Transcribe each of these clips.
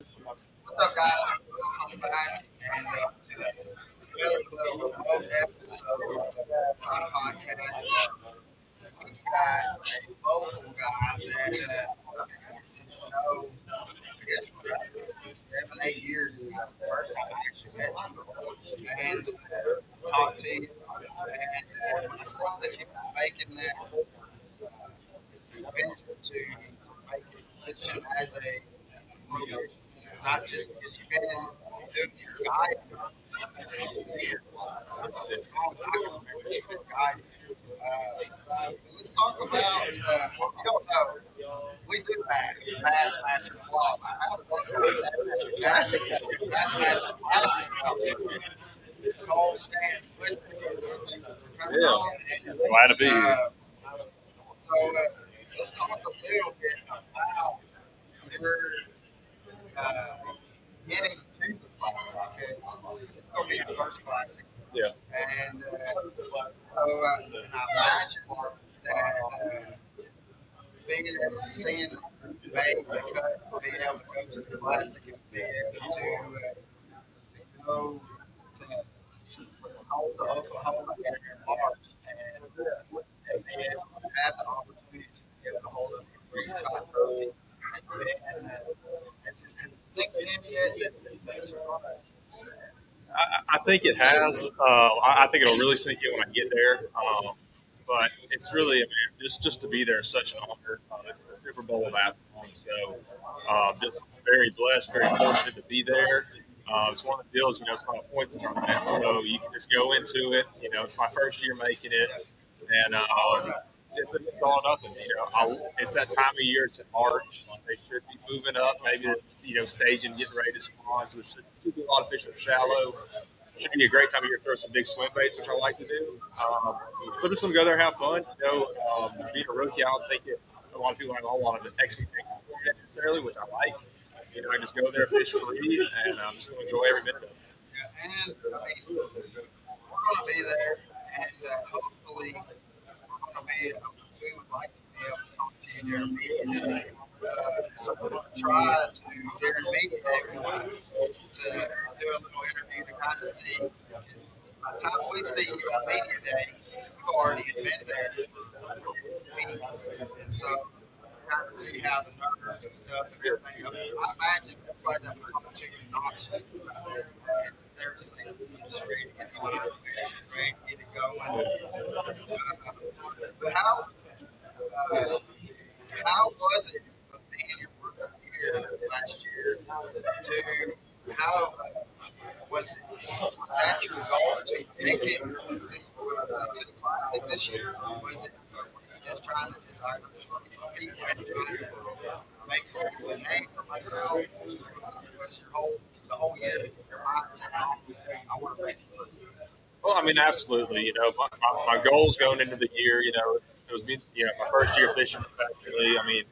What's up, guys? Welcome back and uh, to another little remote episode of my podcast. We've got a local guy that uh, to know, I guess, seven, eight years. Is the first time I actually met you and uh, talked to you. And uh, when I saw that you were making that uh, venture to make it as a, as a profession not just because you've been doing your guide for years. As I can remember, you've been guiding. Uh, let's talk about uh, what we don't know. We do have Bassmaster Club. How does that sound? Bassmaster Classic. Bassmaster Classic. Cole Sands with me. Yeah. on and, Glad to be here. uh, so uh, let's talk a little bit about your uh, getting to the classic because it's going to be your first classic. Yeah. And uh, so uh, and I imagine that uh, being able to see and make the cut, being able to go to the classic and be able to, uh, to go to, to Tulsa, Oklahoma in March and, uh, and be able to have the opportunity to be able to hold up the Ray Scott Trophy. And, uh, to I, I think it has. Uh, I, I think it'll really sink in when I get there. Um, but it's really, I mean, just just to be there is such an honor. Uh, it's the Super Bowl of basketball, so um, just very blessed, very fortunate to be there. Uh, it's one of the deals, you know, it's not a points tournament, so you can just go into it. You know, it's my first year making it, and uh, it's, it's all nothing. You know, I, it's that time of year. It's in March. They should be moving up, maybe you know, staging, getting ready to spawn. So should, should be a lot of fish the shallow. Should be a great time of year to throw some big swim baits, which I like to do. Um, so just gonna go there, and have fun. You know, um, being a rookie, I don't think it, a lot of people have a whole lot of expectations necessarily, which I like. You know, I just go there, fish free, and I'm just going to enjoy every minute of it. And I mean, we're to be there, and uh, hopefully, be. We would like to be able to talk to you during media day. Uh, so we're going to try to during media day. We want to do a little interview to kind of see. By the time we see you on media day, you've already been there for a week, and so kind of see how the numbers and stuff and everything. I, mean, I imagine everybody that would come to you in Knoxville, it's, they're just like just ready to get the money, ready to get it going. Uh, but how uh, how was it being your rookie year last year to how uh, was it was that your goal to make it this to the classic this year? Was it just trying to just want to compete and trying to make a name for myself? Uh, was your whole the whole year your mindset I want to make it classic? Well, I mean, absolutely. You know, my, my, my goals going into the year, you know, it was me, you know, my first year fishing professionally. I mean,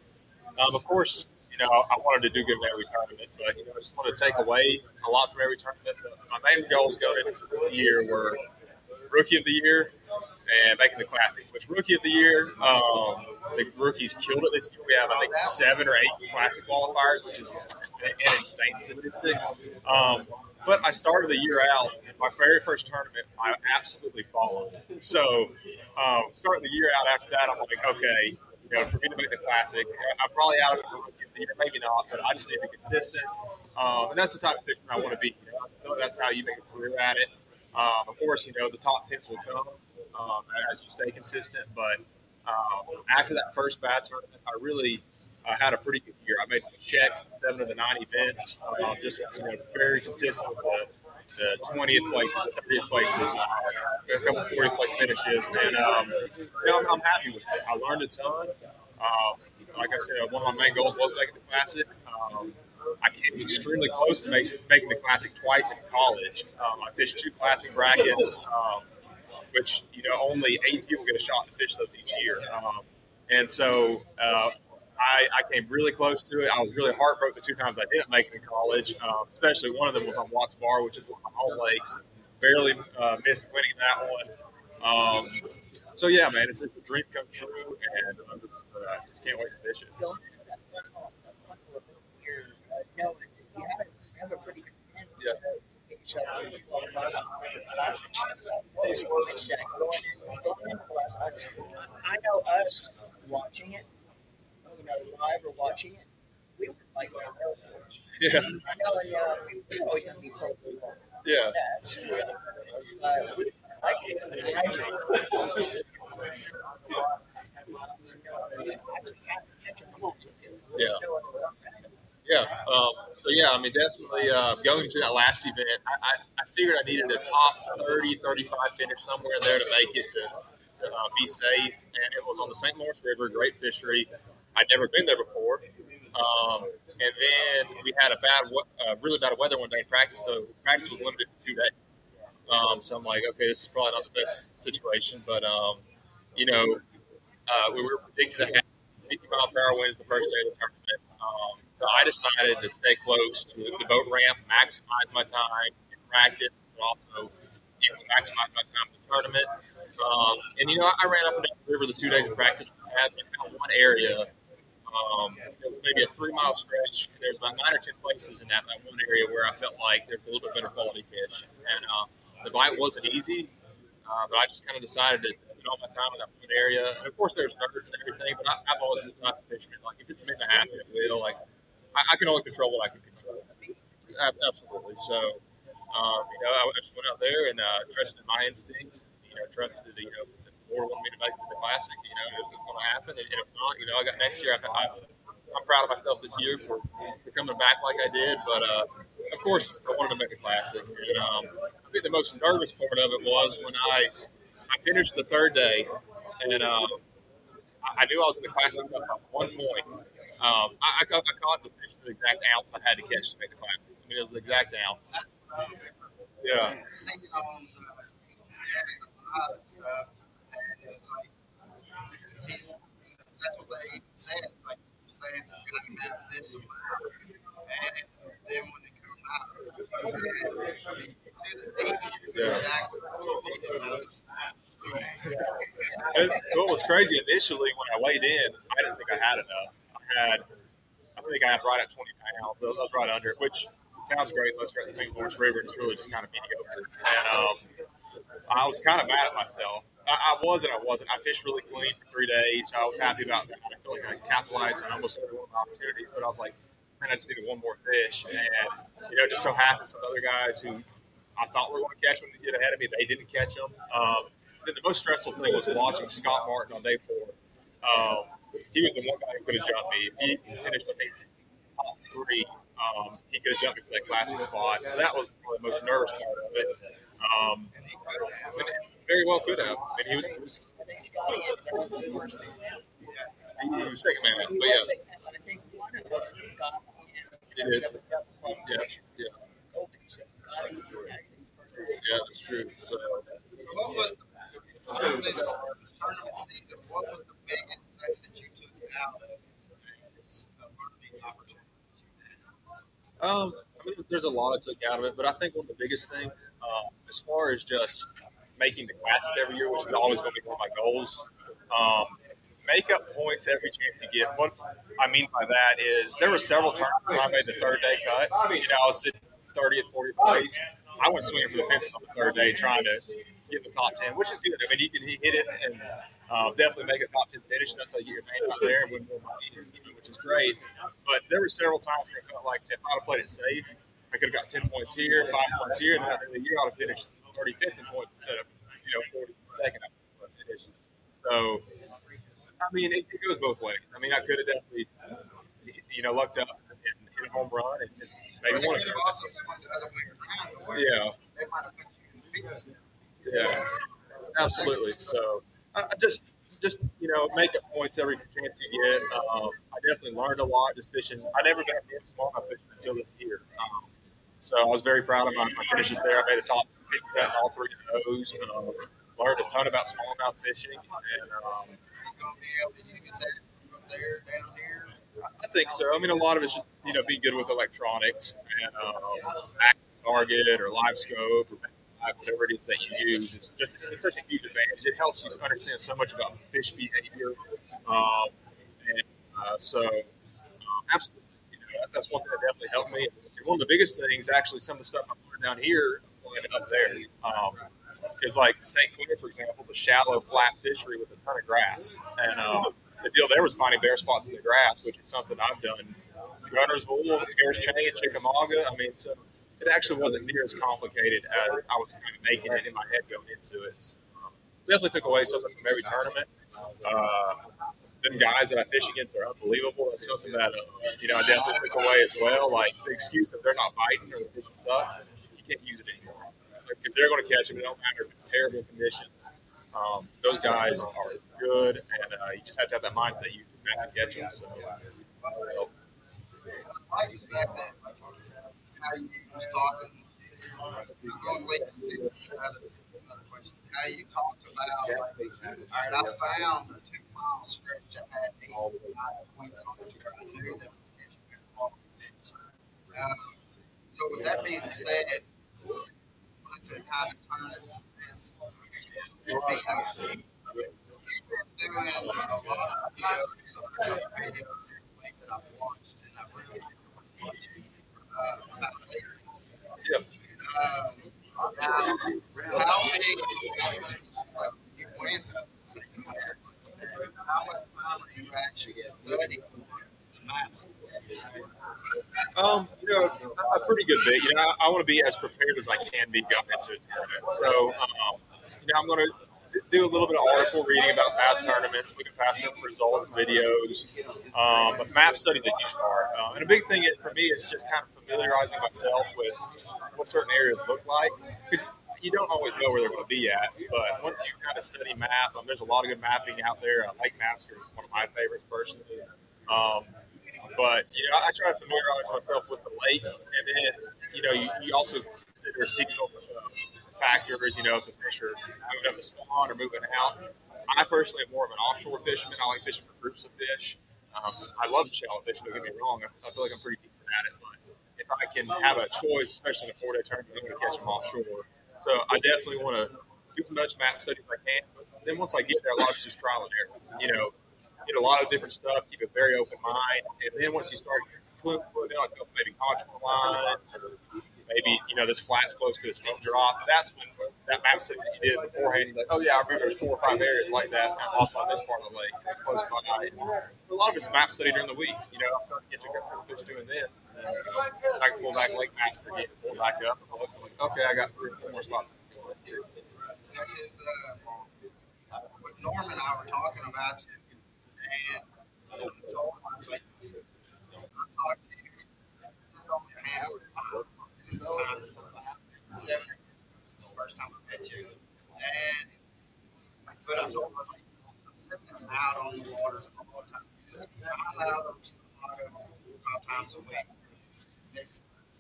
um, of course, you know, I wanted to do good in every tournament, but you know, I just want to take away a lot from every tournament. But my main goals going into the year were rookie of the year and making the classic. Which rookie of the year, um, the rookies killed it this year. We have I think seven or eight classic qualifiers, which is an insane statistic. Um, but I started the year out. My very first tournament, I absolutely followed. So, um, starting the year out after that, I'm like, okay, you know, for me to make the classic, I'm probably out of rookie of the year, maybe not, but I just need to be consistent. Um, and that's the type of fisherman I want to be. You know, that's how you make a career at it. Um, of course, you know, the top tens will come um, as you stay consistent. But um, after that first bad tournament, I really uh, had a pretty good year. I made checks in seven of the nine events, um, just you know, very consistent with the, the 20th places, the 30th places, uh, a couple 40th place finishes. And, um, you know, I'm, I'm happy with it. I learned a ton. Um, like I said, one of my main goals was making the classic. Um, I came extremely close to making the classic twice in college. Um, I fished two classic brackets, which you know only eight people get a shot to fish those each year. Um, and so uh, I, I came really close to it. I was really heartbroken the two times I didn't make it in college, um, especially one of them was on Watts Bar, which is one of my home lakes. Barely uh, missed winning that one. Um, so yeah, man, it's, it's a dream come true, and I just, uh, just can't wait to fish it. Going into that one, one little year, knowing that I know us watching it, you know, live or watching it, we were like, Yeah, I know, and uh, we we're always going to be totally wrong. yeah, That's uh, we, I can imagine. Yeah. Yeah. Um, so yeah, I mean, definitely uh, going to that last event, I, I, I figured I needed a top 30, 35 finish somewhere in there to make it to, to uh, be safe, and it was on the St. Lawrence River, great fishery. I'd never been there before. Um, and then we had a bad, uh, really bad weather one day in practice, so practice was limited to two days. Um, so I'm like, okay, this is probably not the best situation, but um, you know, uh, we were predicted to have 50 mile per hour winds the first day of the tournament. Um, so I decided to stay close to the boat ramp, maximize my time in practice, but also you know, maximize my time in the tournament. Um, and you know, I ran up and down the river the two days of practice I had. and I found one area. Um, it was maybe a three mile stretch. There's about nine or ten places in that, that one area where I felt like there's a little bit better quality fish. And uh, the bite wasn't easy, uh, but I just kind of decided to spend all my time in that one area. And of course, there's nerves and everything, but I, I've always been the type of fisherman. Like, if it's meant to happen, it will. Like, I, I can only control what I can control. Absolutely. So, um, you know, I I just went out there and uh, trusted my instincts. You know, trusted that, you know, if the board wanted me to make the classic, you know, it was going to happen. And, if not, you know, I got next year. I've, I'm proud of myself this year for, for coming back like I did. But uh, of course, I wanted to make a classic. And um, I think the most nervous part of it was when I I finished the third day, and um, I I knew I was in the classic by one point. Um, I, I, caught, I caught the fish the exact ounce I had to catch to make the classic. I mean, it was the exact ounce. That's what I remember. Yeah. Seeing on the, the live and stuff, and it was like, that's what they even said. It's like, is going to this amount. And then when it out, I mean, to the T, Yeah. exactly what you needed. And what was crazy initially when I weighed in, I didn't think I had enough. I had, I think I had right at 20 pounds. I was right under it, which sounds great. Let's go at the St. Lawrence River. It's really just kind of mediocre. And um, I was kind of mad at myself. I, I was and I wasn't. I fished really clean for three days, so I was happy about that. I feel like I capitalized on almost every one of my opportunities, but I was like, man, I just needed one more fish. And, you know, it just so happened some other guys who I thought were going to catch them to get ahead of me, they didn't catch them. Um, the most stressful thing was watching Scott Martin on day four. Um, he was the one guy who could have jumped me. If he finished, I top three, um, he could have jumped me for that classic spot. So that was the most nervous part of it. Um, it very well could have. And he was, he was, he was second man out. But yeah, second man, but I think one of them got He did. yeah, yeah, yeah, that's true. So, through this tournament season, what was the biggest thing that you took out of a learning opportunity? Um, I mean, there's a lot I took out of it, but I think one of the biggest things, um, as far as just making the classic every year, which is always going to be one of my goals, um, make up points every chance you get. What I mean by that is there were several tournaments where I made the third day cut. You know, I was sitting 30th, 40th place. I went swinging for the fences on the third day, trying to get in the top 10, which is good. I mean, you can he hit it and uh, definitely make a top 10 finish. That's how you get your name out there and win more money, which is great. But there were several times where I felt like if I'd have played it safe, I could have got 10 points here, five points here, and then the end of the year, I'd have finished 35th in points instead of, you know, 42nd I would have finished. So, I mean, it, it goes both ways. I mean, I could have definitely, you know, lucked up and hit a home run and, maybe could also the other way around, Yeah. they might have put you in fifth set. Yeah, absolutely. So I just, just you know, make up points every chance you get. Um, I definitely learned a lot just fishing. I never got in smallmouth fishing until this year. Um, so I was very proud of my, my finishes there. I made a top 50 in all three of those. Um, learned a ton about smallmouth fishing, and um. I think so. I mean, a lot of it's just you know being good with electronics and um, target or live scope or whatever it is that you use. It's just it's such a huge advantage. It helps you understand so much about fish behavior, um, and uh, so um, absolutely, you know, that's one thing that definitely helped me. And one of the biggest things, actually, some of the stuff I learned down here, applied up there. Because, like St. Clair, for example, is a shallow, flat fishery with a ton of grass. And um, the deal there was finding bare spots in the grass, which is something I've done. Guntersville, Harris Chain, Chickamauga. I mean, so it actually wasn't near as complicated as I was kind of making it in my head going into it. So, um, definitely took away something from every tournament. Uh, them guys that I fish against are unbelievable. That's something that uh, you know I definitely took away as well. Like the excuse that they're not biting or the fishing sucks, you can't use it anymore because they're going to catch them. It don't matter if it's terrible conditions. Um, those guys are good, and uh, you just have to have that mindset you have to catch them. So, I like the fact that like, how you you were going late another, another question. How you talked about, all right, I found a two mile stretch that had eight nine points on it. I knew that it was good quality fish. Um, so with that being said, I wanted to kind of turn it to this. Been doing a lot of videos, a lot of videos that I've watched, and I've really enjoyed watching uh, about yeah. Um, how big is that you how much time are you actually studying? Um, you know, a pretty good bit. You know, I, I want to be as prepared as I can be going into tournament. So, um, you know, I'm going to do a little bit of article reading about past tournaments, look at past results, videos. Um, but map study is a huge part. Uh, and a big thing for me is just kind of familiarizing myself with what certain areas look like. Because you don't always know where they're going to be at. But once you kind of study map, um, there's a lot of good mapping out there. Uh, LakeMaster is one of my favorites personally. Um, but you know, I try to familiarize myself with the lake, and then you know, you, you also consider seasonal factors. You know, if the fish are moving up to spawn or moving out. I personally am more of an offshore fisherman. I like fishing for groups of fish. Um, I love shallow fishing. Don't get me wrong. I, I feel like I'm pretty decent at it. But if I can have a choice, especially in a four-day tournament, I'm going to catch them offshore. So I definitely want to do as much map study as I can. Then once I get there, a lot of just trial and error. You know, get a lot of different stuff, keep a very open mind, and then once you start putting on a maybe contour lines, or maybe you know this flat's close to a stone drop, that's when that map study that you did beforehand, like, oh yeah, I remember there's four or five areas like that, and also on this part of the lake, close by. A lot of it's map study during the week. You know, I'm starting to get couple fish doing this. And, uh, I can pull back LakeMaster again, pull back up, like, okay, I got three or four more spots. That is uh, what Norm and I were talking about and I I was like, I talked to you just only a handful of the time seven the first time I met you, and but I told him I was like, sitting out on the waters all the time. Just, I'm out on Chicago five times a week.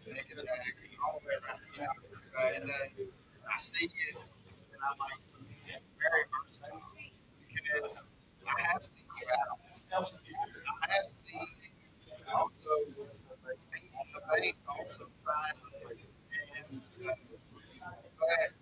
Nickajack and all you know, uh, and uh, I see you, and I'm like, very versatile because I have seen you out. I have seen also on also trying to, and uh, but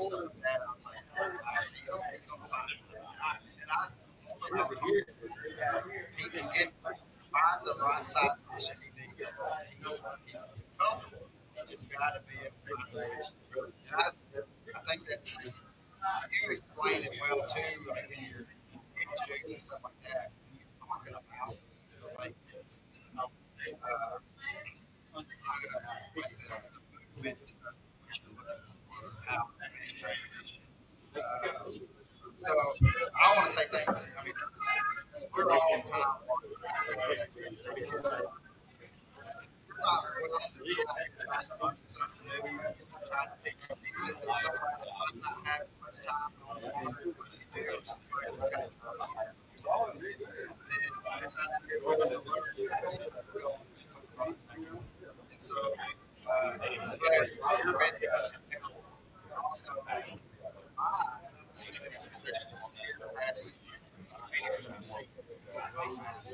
stuff. long time because I'm not willing to be out trying to learn something new, trying to pick up somebody doesn't have as much time on the water you do, somebody that's got not willing to learn, you just will. And so, your also.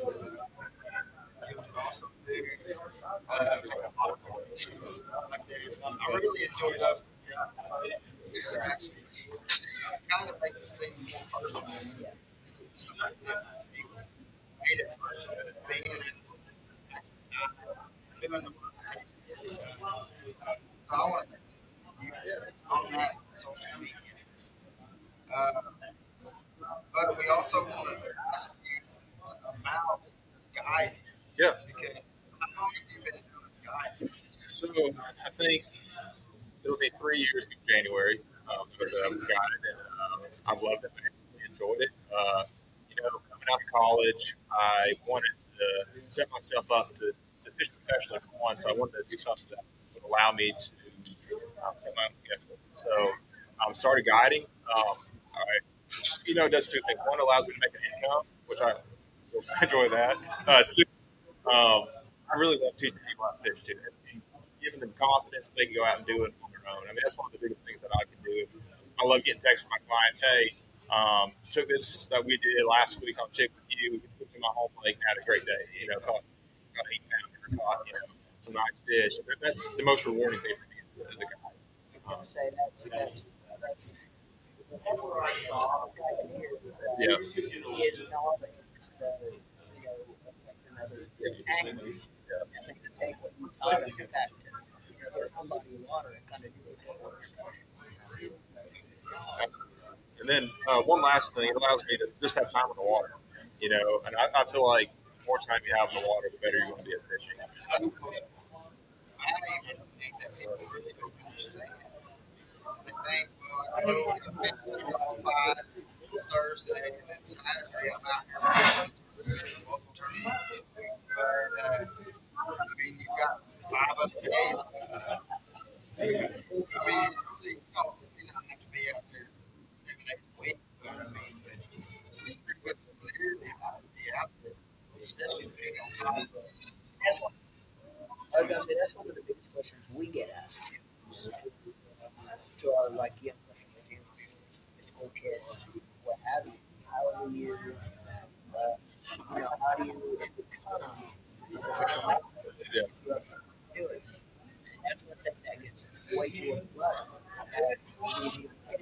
Awesome, like that. I really enjoy those interactions. It kind of makes it seem more personal. It's sitting at made it personal, being in it, the so I want to say on that social media. Uh, but we also want to guiding Yeah. because how long have you been doing? So I think it'll be three years in January um, I've got and um, I've loved it. I really enjoyed it. Uh, you know, coming out of college, I wanted to set myself up to, to fish professionally for one, so I wanted to do something that would allow me to um, set my own schedule. So I um, started guiding. Um, I, you know, it does two things. One, allows me to make an income, which I, which I enjoy that. Uh, two, um, I really love teaching people how to fish too. Giving them confidence they can go out and do it on their own. I mean, that's one of the biggest things that I can do. I love getting texts from my clients. Hey, um, took this that we did last week on Chick with you. We took to my home lake, and had a great day. You know, caught, caught eight pounder, caught you know some nice fish. That's the most rewarding thing for me as a guy. Here, Yeah. Know, and what then uh, one last thing, it allows me to just have time in the water. You know, and I, I feel like the more time you have in the water, the better you're going to be at fishing. That's what I even think that people really don't understand. They think, well, I to the fitness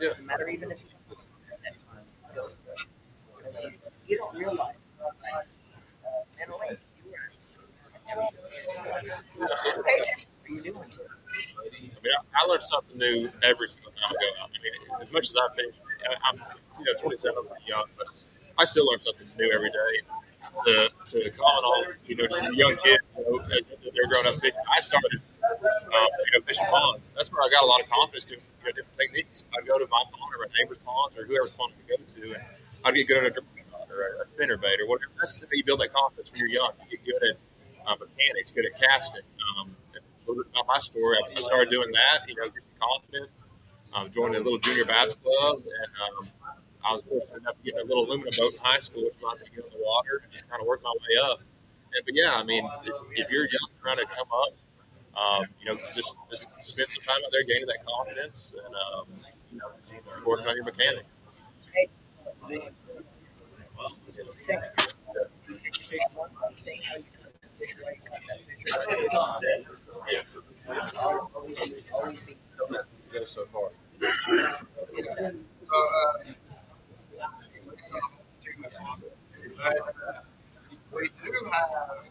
Yeah. Doesn't matter even if you don't at that time. Go. Because You don't realize uh, mentally you are. Pay attention to what you're doing. I mean, I, I learn something new every single time I go out. I mean, as much as I fish, I- I'm you know 27, I'm young, but I still learn something new every day. To to comment on all, you know young kid, you know, they're growing up. I started um, you know fishing ponds. That's where I got a lot of confidence doing you know, different techniques. I'd go to my pond or my neighbor's pond or whoever's pond I go to, and I'd get good at a dripping rod or a spinner bait or whatever. That's how you build that confidence when you're young. You get good at uh, mechanics, good at casting. Um, a little about my story. I started doing that, you know, get some confidence. Um, joined a little junior bass club, and um, I was fortunate enough to get a little aluminum boat in high school, which allowed me to get on the water and just kind of work my way up. And, but yeah, I mean, if, if you're young trying to come up, um, you know, just, just spend some time out there gaining that confidence and, um, you know, working on your mechanics. We do have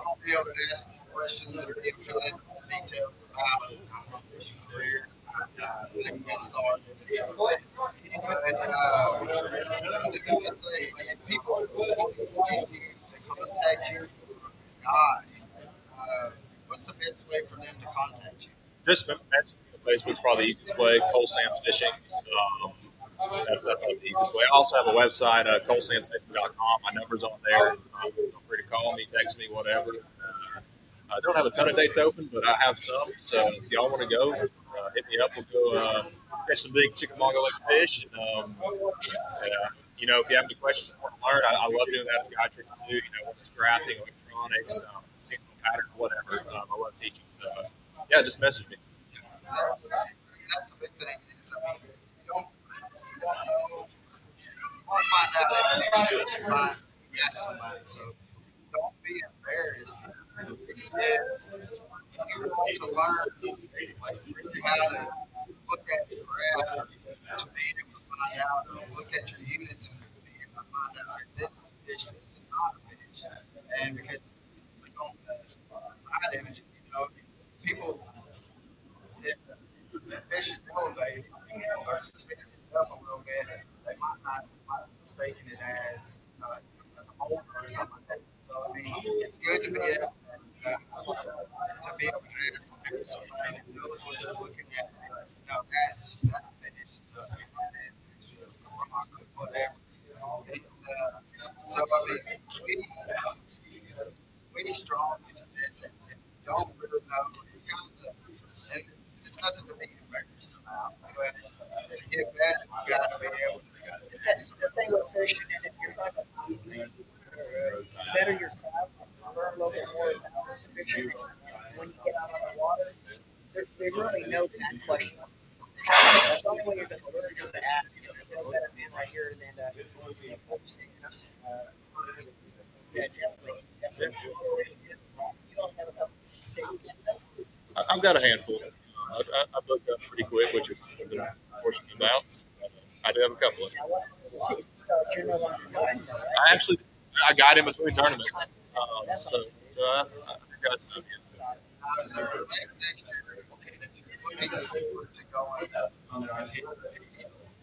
Facebook's probably the easiest way. Cole Sands Fishing. Um, that, that's probably the easiest way. I also have a website, uh, colesandsfishing.com. My number's on there. Uh, feel free to call me, text me, whatever. Uh, I don't have a ton of dates open, but I have some. So if y'all want to go, uh, hit me up. We'll go uh, catch some big Chickamauga Lake fish. And, um, you know, if you have any questions you want to learn, I, I love doing that as guide tricks too. You know, whether it's graphing, electronics, um, single patterns, whatever. Um, I love teaching. So, yeah, just message me. That's, the big thing is, I mean, you don't, you don't know, you want to find out information, but you find, got somebody, so don't be embarrassed. You want to learn, like, really how to look at the graph, to be able to find out, or look at your units and be able to find out, like, this is a fish, this is not a fish. And because, like, on the side image, you know, people, fish is elevated or spinning it up a little bit, they might not be mistaking it as uh, as a holder or something like that. So I mean, it's good to be able uh, to be able to ask somebody that knows what they're looking at. No, that's that's a fish. Uh, whatever. And, uh, so I mean, we we strongly suggest that if you don't really know, you kind of and it's nothing to be embarrassed about. But to get better, you got to be able to. That's the thing with fishing, and if you're going to better your craft, learn a little bit more about fishing, when you get out on the water, there, there's really no bad question. That's the only way you're going to learn is to ask. There's no better man right here than uh, than Cole Sands. Uh, yeah, definitely, definitely. You don't have enough things. I- I've got a handful. I, I, I booked up pretty quick, which is a bit unfortunate bounce. I do have a couple of? I actually I got in between tournaments, um, so so I, I got some. Yeah.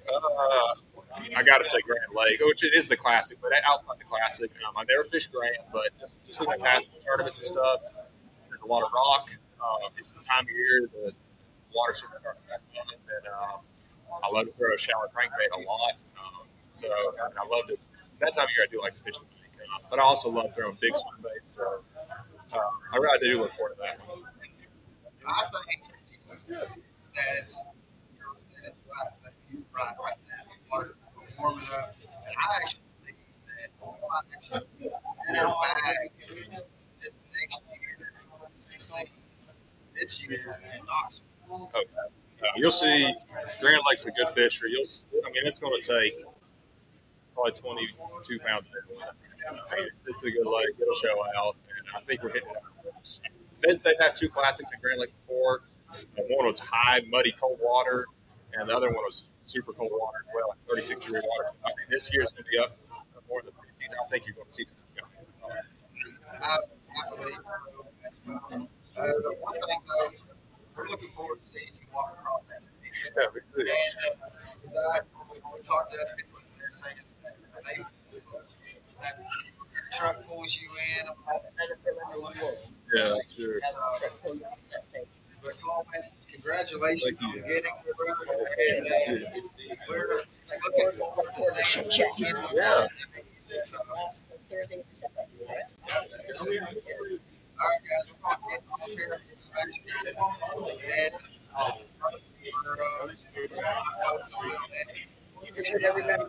Uh, I got to say Grand Lake, which it is the classic, but outside the classic, um, I never fished Grand, but just just in the past tournaments and stuff, there's a lot of rock. Uh, it's the time of year the water should start back on, and um, I love to throw a shallow crankbait a lot. Um, so I, love to. That time of year, I do like to fish the lake, uh, but I also love throwing big swim baits. So uh, I really do look forward to that. I think that it's that it's right that you right right now. Water warming up, and I actually think that might actually better bags this next year we see this year in Knoxville. Okay. Uh, you'll see Grand Lake's a good fisher. You'll, I mean, it's going to take probably 22 pounds. It's, it's a good lake. It'll show out, and I think we're hitting. They, they've had two classics in Grand Lake before. Uh, One was high, muddy, cold water, and the other one was super cold water as well, like 36 degree water. I mean, this year is going to be up more than 50s. I think you're going to see some. I, I believe. Uh, thing though, we're looking forward to seeing you walk across that stage. Yeah, we do. And uh, 'cause I, we talked to other people, and they're saying that they that truck pulls you in. Yeah, sure. But Coleman, congratulations on getting your brother, and uh, we're looking forward to seeing Check in. Yeah. Appreciate everybody